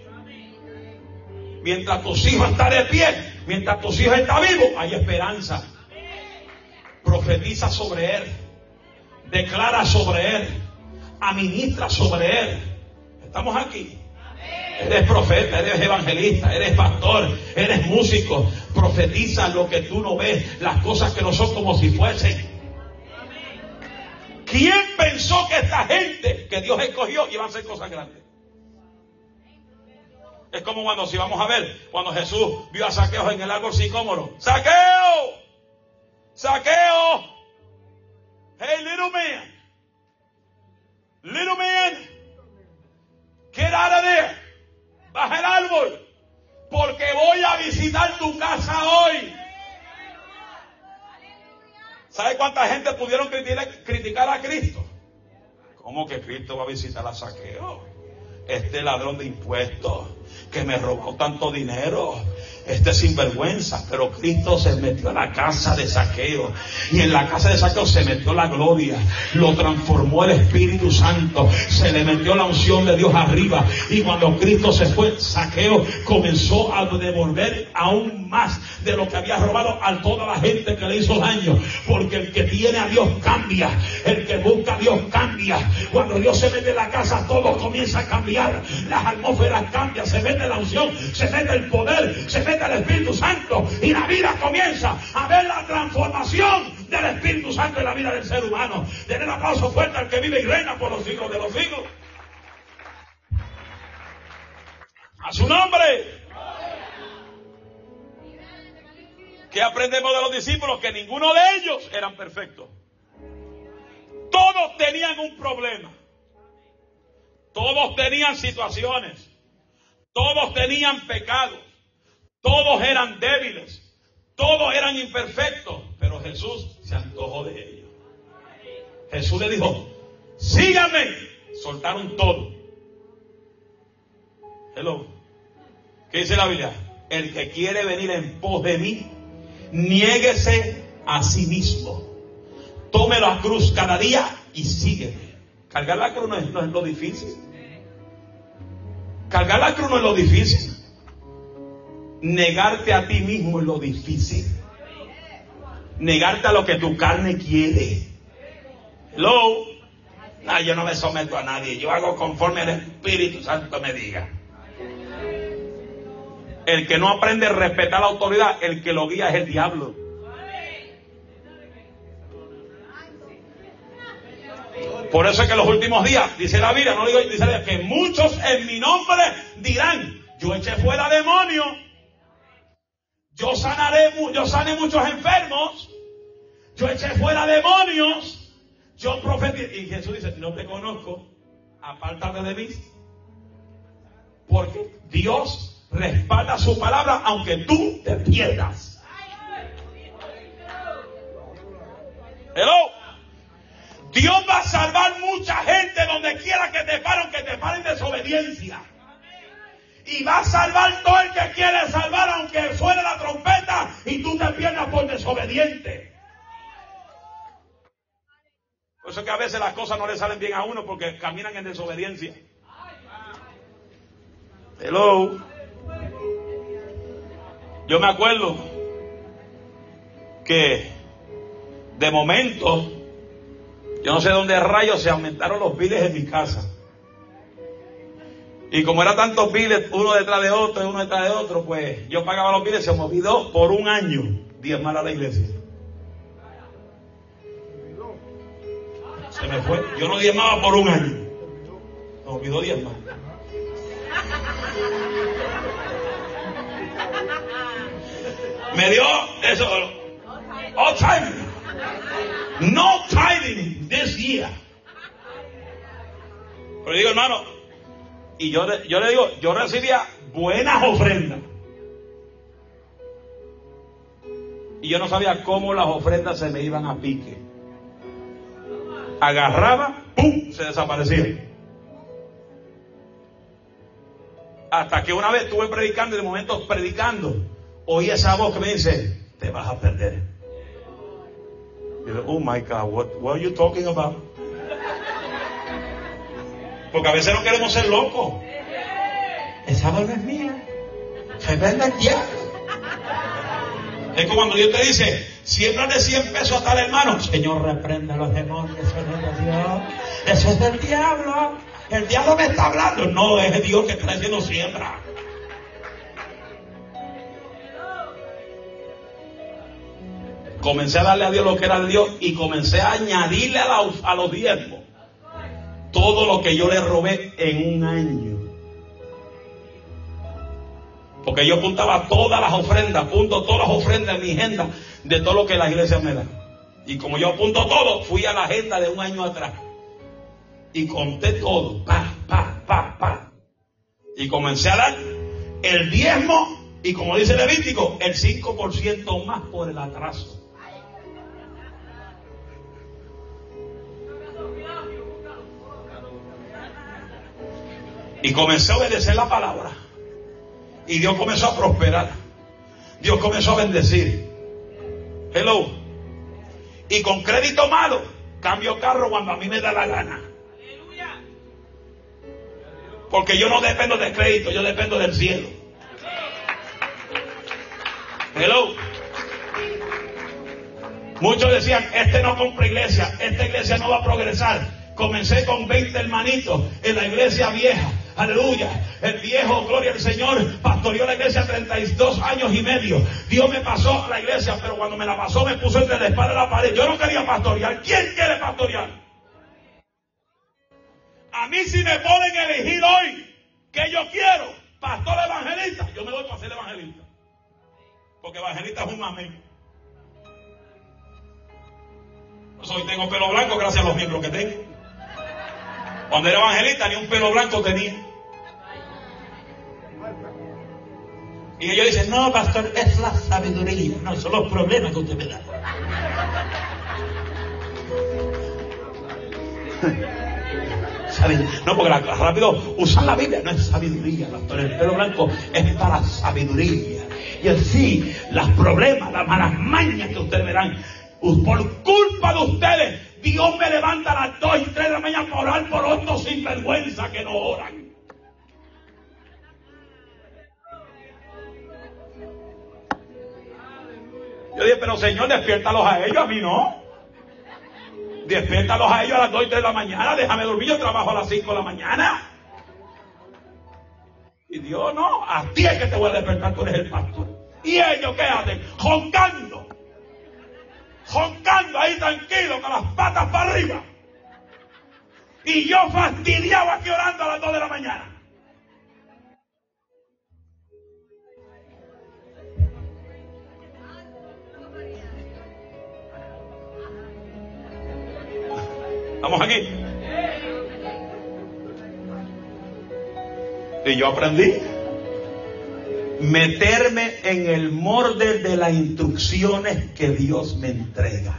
Mientras tus hijos están de pie, mientras tus hijos están vivos, hay esperanza. Profetiza sobre él. Declara sobre él. Administra sobre él. Estamos aquí. Eres profeta, eres evangelista, eres pastor, eres músico. Profetiza lo que tú no ves, las cosas que no son como si fuesen. ¿Quién pensó que esta gente que Dios escogió iba a hacer cosas grandes? Es como cuando si vamos a ver, cuando Jesús vio a Saqueo en el árbol sicómoro. ¡Saqueo! ¡Saqueo! Hey, little man. Little man. Get out of there. Baja el árbol. Porque voy a visitar tu casa hoy. ¿Sabe cuánta gente pudieron criticar a Cristo? ¿Cómo que Cristo va a visitar a Saqueo? Este ladrón de impuestos que me robó tanto dinero. Este sinvergüenza, pero Cristo se metió a la casa de saqueo. Y en la casa de saqueo se metió la gloria, lo transformó el Espíritu Santo, se le metió la unción de Dios arriba. Y cuando Cristo se fue, saqueo comenzó a devolver aún más de lo que había robado a toda la gente que le hizo daño, porque el que tiene a Dios cambia, el que busca a Dios cambia, cuando Dios se mete en la casa todo comienza a cambiar, las atmósferas cambian, mete la unción, se mete el poder, se mete del Espíritu Santo y la vida comienza a ver la transformación del Espíritu Santo en la vida del ser humano. Tener un aplauso fuerte al que vive y reina por los hijos de los hijos. A su nombre. ¿Qué aprendemos de los discípulos? Que ninguno de ellos eran perfectos. Todos tenían un problema. Todos tenían situaciones. Todos tenían pecados. Todos eran débiles, todos eran imperfectos, pero Jesús se antojó de ellos. Jesús le dijo, síganme. Soltaron todo. Hello. ¿Qué dice la Biblia? El que quiere venir en pos de mí, niéguese a sí mismo. Tome la cruz cada día y sígueme. Cargar la cruz no es, no es lo difícil. Cargar la cruz no es lo difícil negarte a ti mismo es lo difícil. Negarte a lo que tu carne quiere. Hello. No, yo no me someto a nadie. Yo hago conforme el Espíritu Santo me diga. El que no aprende a respetar la autoridad, el que lo guía es el diablo. Por eso es que en los últimos días, dice la Biblia, no digo, dice la que muchos en mi nombre dirán, yo eché fuera demonios yo sanaré, yo sané muchos enfermos. Yo eché fuera demonios. Yo profeticé. Y Jesús dice, no te conozco. Apártate de mí. Porque Dios respalda su palabra aunque tú te pierdas. Hello. Dios va a salvar mucha gente donde quiera que te paren, que te paren desobediencia y va a salvar todo el que quiere salvar aunque suene la trompeta y tú te pierdas por desobediente. Por eso es que a veces las cosas no le salen bien a uno porque caminan en desobediencia. Hello. Yo me acuerdo que de momento, yo no sé dónde rayos se aumentaron los biles en mi casa. Y como era tantos biles, uno detrás de otro, uno detrás de otro, pues yo pagaba los biles, se me olvidó por un año diezmar a la iglesia. Se me fue. Yo no diezmaba por un año. Me olvidó diezmar. Me dio eso. All time. No tithing this year. Pero digo, hermano, y yo, yo le digo, yo recibía buenas ofrendas. Y yo no sabía cómo las ofrendas se me iban a pique. Agarraba, ¡pum! Se desaparecía. Hasta que una vez estuve predicando y de momento predicando, oí esa voz que me dice, te vas a perder. Oh my God, what, what are you talking about? Porque a veces no queremos ser locos. Esa voz es mía. Se vende el. Es como cuando Dios te dice, siembra de 100 pesos a tal hermano. Señor, reprenda a los demonios, eso es de. Eso es del diablo. El diablo me está hablando. No, es Dios que está diciendo siembra. Comencé a darle a Dios lo que era de Dios y comencé a añadirle a, a los diezmos todo lo que yo le robé en un año. Porque yo apuntaba todas las ofrendas, apunto todas las ofrendas en mi agenda de todo lo que la iglesia me da. Y como yo apunto todo, fui a la agenda de un año atrás. Y conté todo, pa, pa, pa, pa. Y comencé a dar el diezmo Y como dice Levítico, el 5% más por el atraso. Y comencé a obedecer la palabra. Y Dios comenzó a prosperar. Dios comenzó a bendecir. Hello. Y con crédito malo, cambio carro cuando a mí me da la gana. Porque yo no dependo de crédito, yo dependo del cielo. Hello. Muchos decían, este no compra iglesia, esta iglesia no va a progresar. Comencé con 20 hermanitos en la iglesia vieja. Aleluya. El viejo, gloria al Señor, pastoreó la iglesia 32 años y medio. Dios me pasó a la iglesia, pero cuando me la pasó me puso entre la espada y la pared. Yo no quería pastorear. ¿Quién quiere pastorear? A mí si me ponen a elegir hoy que yo quiero, pastor evangelista, yo me doy para ser evangelista. Porque evangelista es un amén. Hoy tengo pelo blanco gracias a los miembros que tengo. Cuando era evangelista ni un pelo blanco tenía. Y ellos dicen, no, pastor, es la sabiduría. No, son los problemas que usted me da. No, porque rápido usan la Biblia, no es sabiduría, pastor. El pelo blanco es para sabiduría. Y así, los problemas, las malas mañas que ustedes verán, por culpa de ustedes, Dios me levanta a las 2 y 3 de la mañana para orar por otros sinvergüenza que no oran. Yo dije, pero Señor, despiértalos a ellos, a mí no. Despiértalos a ellos a las 2 y 3 de la mañana, déjame dormir, yo trabajo a las 5 de la mañana. Y Dios, no, a ti es que te voy a despertar, tú eres el pastor. ¿Y ellos qué hacen? Joncando joncando ahí tranquilo con las patas para arriba. Y yo fastidiado aquí orando a las 2 de la mañana. Vamos aquí. Y yo aprendí meterme en el morde de las instrucciones que Dios me entrega.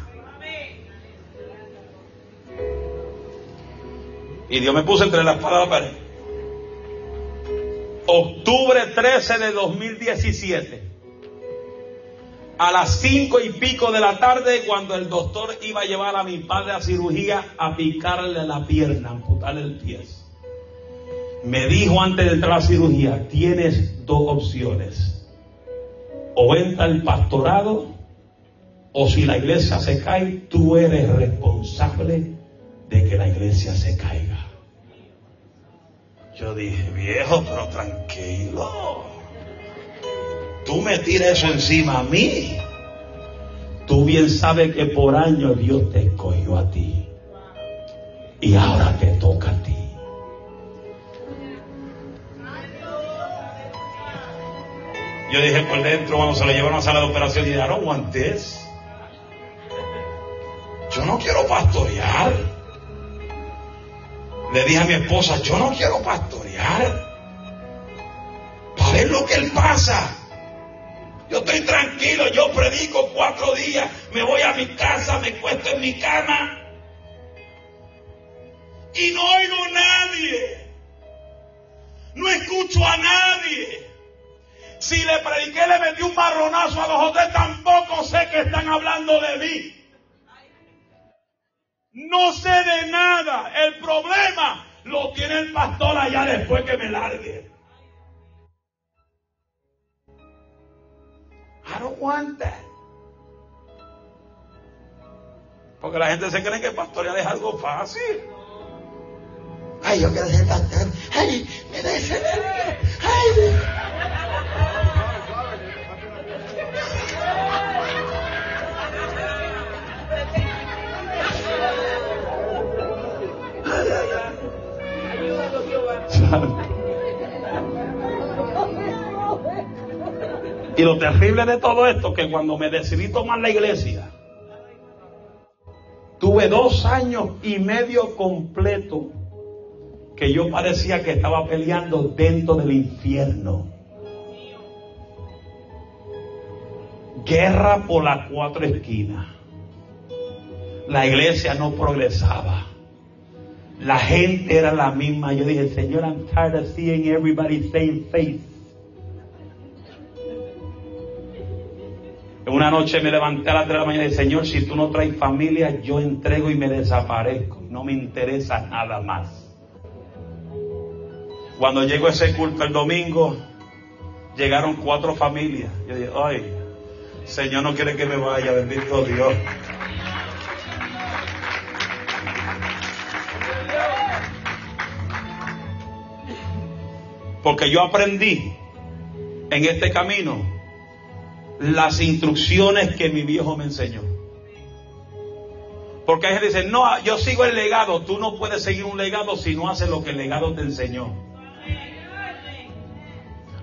Y Dios me puso entre las palabras la pared. Octubre 13 de 2017. A las cinco y pico de la tarde, cuando el doctor iba a llevar a mi padre a cirugía a picarle la pierna, amputarle el pie me dijo antes de entrar a la cirugía, tienes dos opciones. O entra el pastorado, o si la iglesia se cae, tú eres responsable de que la iglesia se caiga. Yo dije, viejo, pero tranquilo. Tú me tiras eso encima a mí. Tú bien sabes que por años Dios te escogió a ti. Y ahora te toca a ti. Yo dije por dentro cuando se lo llevaron a la sala de operación y I don't want Yo no quiero pastorear. Le dije a mi esposa, yo no quiero pastorear. Para ver lo que él pasa. Yo estoy tranquilo, yo predico cuatro días, me voy a mi casa, me cuesto en mi cama y no oigo a nadie. No escucho a nadie. Si le prediqué, le metí un marronazo a los otros, tampoco sé que están hablando de mí. No sé de nada. El problema lo tiene el pastor allá después que me largue. I don't want that. Porque la gente se cree que pastorear es algo fácil. Ay, yo quiero ser pastor. Ay, me da ese Y lo terrible de todo esto, que cuando me decidí tomar la iglesia, tuve dos años y medio completo que yo parecía que estaba peleando dentro del infierno. Guerra por las cuatro esquinas. La iglesia no progresaba. La gente era la misma. Yo dije, Señor, I'm tired of seeing everybody same face. Una noche me levanté a las 3 de la mañana y dije, Señor, si tú no traes familia, yo entrego y me desaparezco. No me interesa nada más. Cuando llegó ese culto el domingo, llegaron cuatro familias. Yo dije, ay, Señor no quiere que me vaya, bendito Dios. Porque yo aprendí en este camino las instrucciones que mi viejo me enseñó. Porque hay gente que dice, no, yo sigo el legado. Tú no puedes seguir un legado si no haces lo que el legado te enseñó.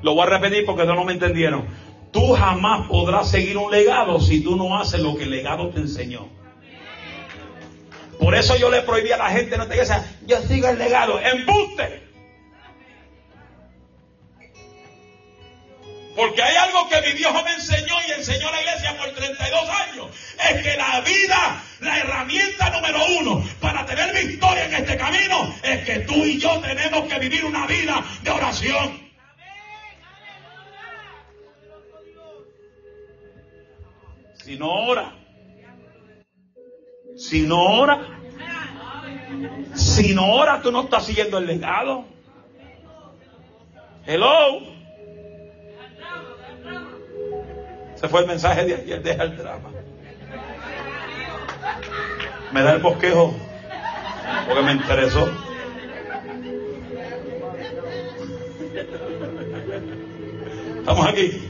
Lo voy a repetir porque no me entendieron. Tú jamás podrás seguir un legado si tú no haces lo que el legado te enseñó. Por eso yo le prohibí a la gente no te diga, yo sigo el legado, embuste. Porque hay algo que mi viejo me enseñó y enseñó a la iglesia por 32 años. Es que la vida, la herramienta número uno para tener victoria en este camino es que tú y yo tenemos que vivir una vida de oración. Si no ora, si no ora, si no ora, tú no estás siguiendo el legado. Hello. Se fue el mensaje de ayer, deja el drama. Me da el bosquejo porque me interesó. Estamos aquí.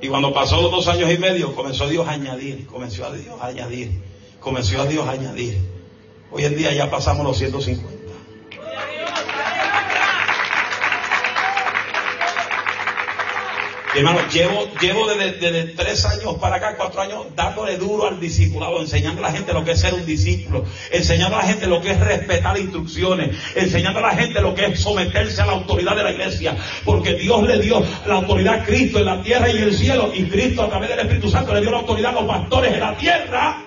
Y cuando pasó los dos años y medio, comenzó Dios a añadir, comenzó a Dios a añadir, comenzó a Dios a añadir. Hoy en día ya pasamos los 150. hermano, llevo, llevo desde, tres años para acá, cuatro años, dándole duro al discipulado, enseñando a la gente lo que es ser un discípulo, enseñando a la gente lo que es respetar instrucciones, enseñando a la gente lo que es someterse a la autoridad de la iglesia, porque Dios le dio la autoridad a Cristo en la tierra y en el cielo, y Cristo a través del Espíritu Santo le dio la autoridad a los pastores en la tierra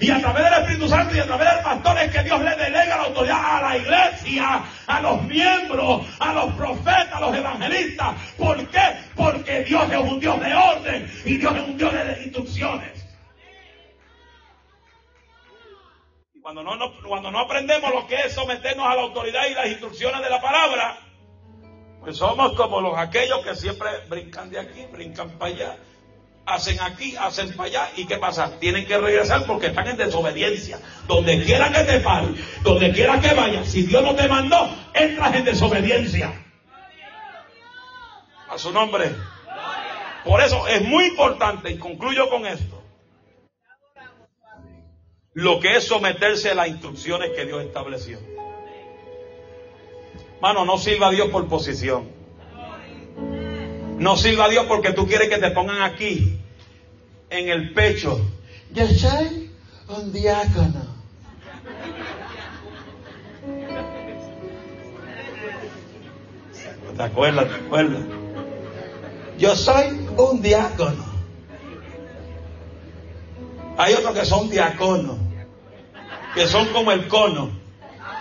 y a través del Espíritu Santo y a través del pastor es que Dios le delega la autoridad a la iglesia, a los miembros, a los profetas, a los evangelistas. ¿Por qué? Porque Dios es un Dios de orden y Dios es un Dios de instrucciones. Y cuando no, cuando no aprendemos lo que es someternos a la autoridad y las instrucciones de la palabra, pues somos como los aquellos que siempre brincan de aquí, brincan para allá hacen aquí, hacen para allá, ¿y qué pasa? Tienen que regresar porque están en desobediencia. Donde quiera que te pare, donde quiera que vayas, si Dios no te mandó, entras en desobediencia. A su nombre. Por eso es muy importante, y concluyo con esto, lo que es someterse a las instrucciones que Dios estableció. Mano, no sirva a Dios por posición. No sirva a Dios porque tú quieres que te pongan aquí, en el pecho. Yo soy un diácono. ¿Te acuerdas? ¿Te acuerdas? Yo soy un diácono. Hay otros que son diáconos, que son como el cono,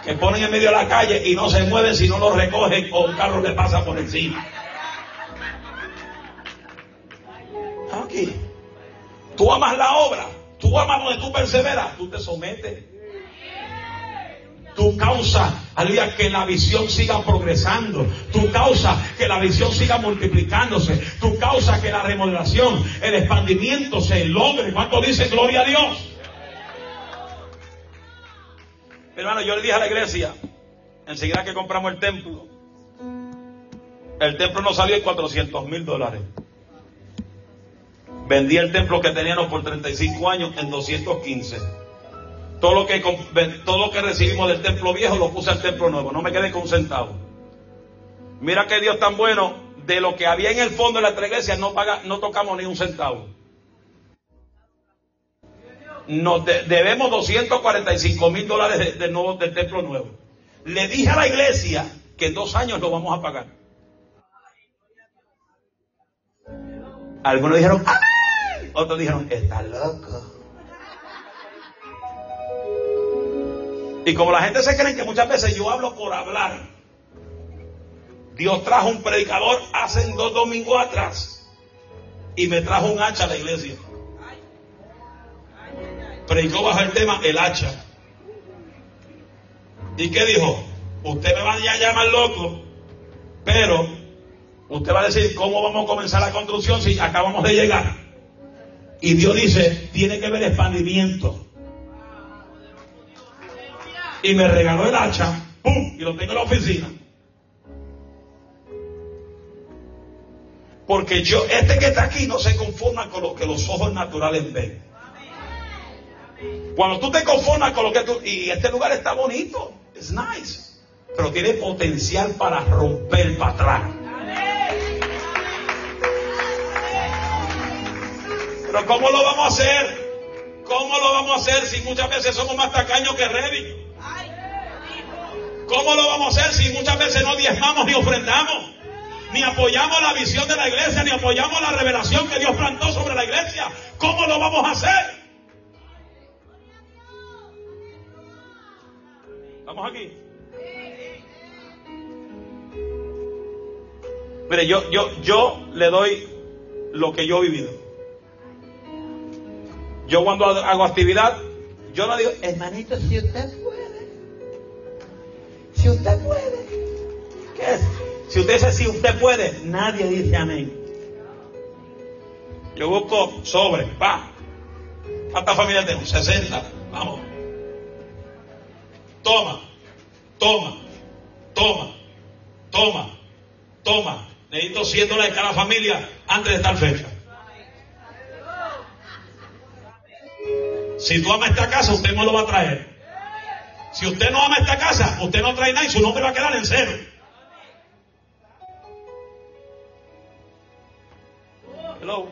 que ponen en medio de la calle y no se mueven si no lo recogen o un carro le pasa por encima. aquí. Tú amas la obra, tú amas donde tú perseveras, tú te sometes. Tu causa, aleluya, que la visión siga progresando. Tu causa, que la visión siga multiplicándose. Tu causa, que la remodelación, el expandimiento se logre. ¿Cuánto dice gloria a Dios? Hermano, yo le dije a la iglesia, enseguida que compramos el templo, el templo nos salió en 400 mil dólares. Vendí el templo que teníamos por 35 años en 215. Todo lo que, todo lo que recibimos del templo viejo lo puse al templo nuevo. No me quedé con un centavo. Mira que Dios tan bueno. De lo que había en el fondo de la iglesia no, paga, no tocamos ni un centavo. Nos debemos 245 mil dólares de, nuevo, del templo nuevo. Le dije a la iglesia que en dos años lo vamos a pagar. Algunos dijeron, ¡Amén! Otros dijeron, está loco. Y como la gente se cree que muchas veces yo hablo por hablar, Dios trajo un predicador hace dos domingos atrás y me trajo un hacha a la iglesia. Predicó bajo el tema el hacha. ¿Y qué dijo? Usted me va a llamar loco, pero usted va a decir cómo vamos a comenzar la construcción si acabamos de llegar. Y Dios dice, tiene que haber expandimiento y me regaló el hacha, ¡pum! Y lo tengo en la oficina. Porque yo, este que está aquí no se conforma con lo que los ojos naturales ven. Cuando tú te conformas con lo que tú, y este lugar está bonito, es nice, pero tiene potencial para romper para atrás. Pero ¿cómo lo vamos a hacer? ¿Cómo lo vamos a hacer si muchas veces somos más tacaños que ready? ¿Cómo lo vamos a hacer si muchas veces no diezmamos ni ofrendamos? Ni apoyamos la visión de la iglesia, ni apoyamos la revelación que Dios plantó sobre la iglesia. ¿Cómo lo vamos a hacer? ¿Estamos aquí? Mire, yo, yo, yo le doy lo que yo he vivido. Yo cuando hago actividad, yo no digo, hermanito, si usted si usted puede. ¿Qué es? Si usted dice si usted puede, nadie dice amén. Yo busco sobre, va. ¿Cuántas familias tengo? 60. Vamos. Toma, toma, toma, toma, toma. Necesito 100 dólares cada familia antes de tal fecha. Si tú amas esta casa, usted no lo va a traer. Si usted no ama esta casa, usted no trae nada y su nombre va a quedar en cero. Hello.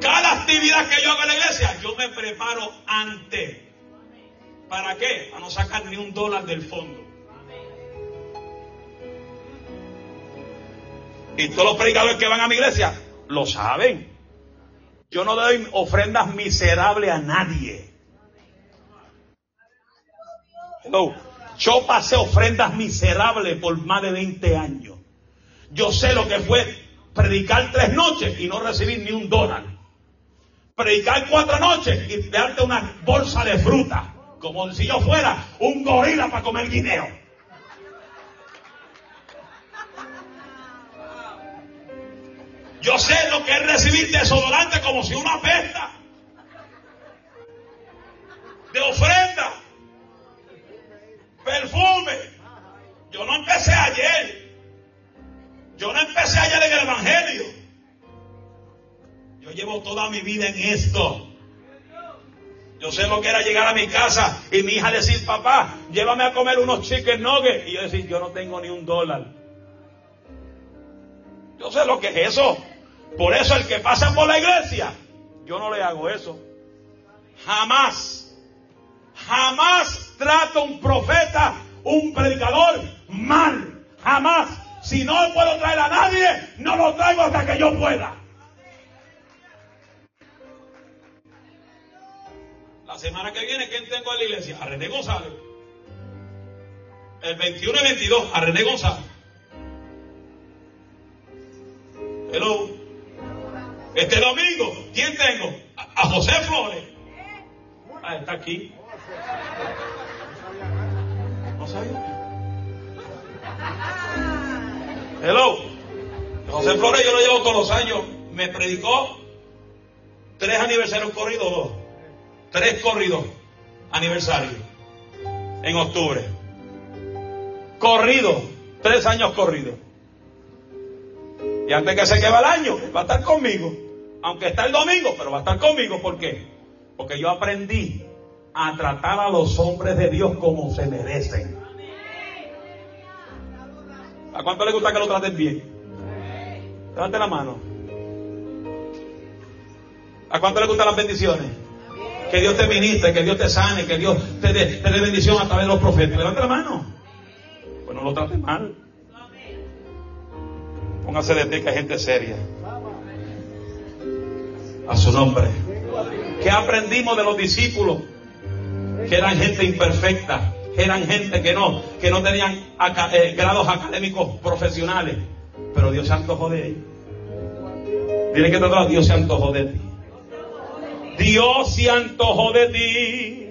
Cada actividad que yo hago en la iglesia, yo me preparo antes. ¿Para qué? Para no sacar ni un dólar del fondo. Y todos los predicadores que van a mi iglesia lo saben. Yo no doy ofrendas miserables a nadie. Yo pasé ofrendas miserables por más de 20 años. Yo sé lo que fue predicar tres noches y no recibir ni un dólar. Predicar cuatro noches y darte una bolsa de fruta. Como si yo fuera un gorila para comer guineo. Yo sé lo que es recibir desodorante como si una pesta. De ofrenda. Perfume. Yo no empecé ayer. Yo no empecé ayer en el Evangelio. Yo llevo toda mi vida en esto. Yo sé lo que era llegar a mi casa y mi hija decir, papá, llévame a comer unos chicken nuggets. Y yo decir, yo no tengo ni un dólar. Yo sé lo que es eso. Por eso el que pasa por la iglesia, yo no le hago eso. Jamás, jamás trato un profeta, un predicador mal. Jamás. Si no puedo traer a nadie, no lo traigo hasta que yo pueda. La semana que viene, ¿quién tengo en la iglesia? A René González. El 21 y 22, a René González. Hello. Este domingo, ¿quién tengo? A, José Flores. Ah, está aquí. ¿No sabía? Hello. José Flores yo lo llevo todos los años. Me predicó tres aniversarios corridos, dos. Tres corridos aniversarios en octubre. Corrido, tres años corridos. Y antes que se quede el año, va a estar conmigo aunque está el domingo, pero va a estar conmigo. ¿Por qué? Porque yo aprendí a tratar a los hombres de Dios como se merecen. ¿A cuánto le gusta que lo traten bien? Levante la mano. ¿A cuánto le gustan las bendiciones? Que Dios te ministre, que Dios te sane, que Dios te dé, bendición a través de los profetas. Levanta la mano. Pues no lo trate mal. Póngase de ti que hay gente seria. A su nombre. ¿Qué aprendimos de los discípulos? Que eran gente imperfecta, que eran gente que no, que no tenían eh, grados académicos profesionales. Pero Dios se antojó de ellos. Dile que te Dios se antojó de ti. Dios se antojó de ti.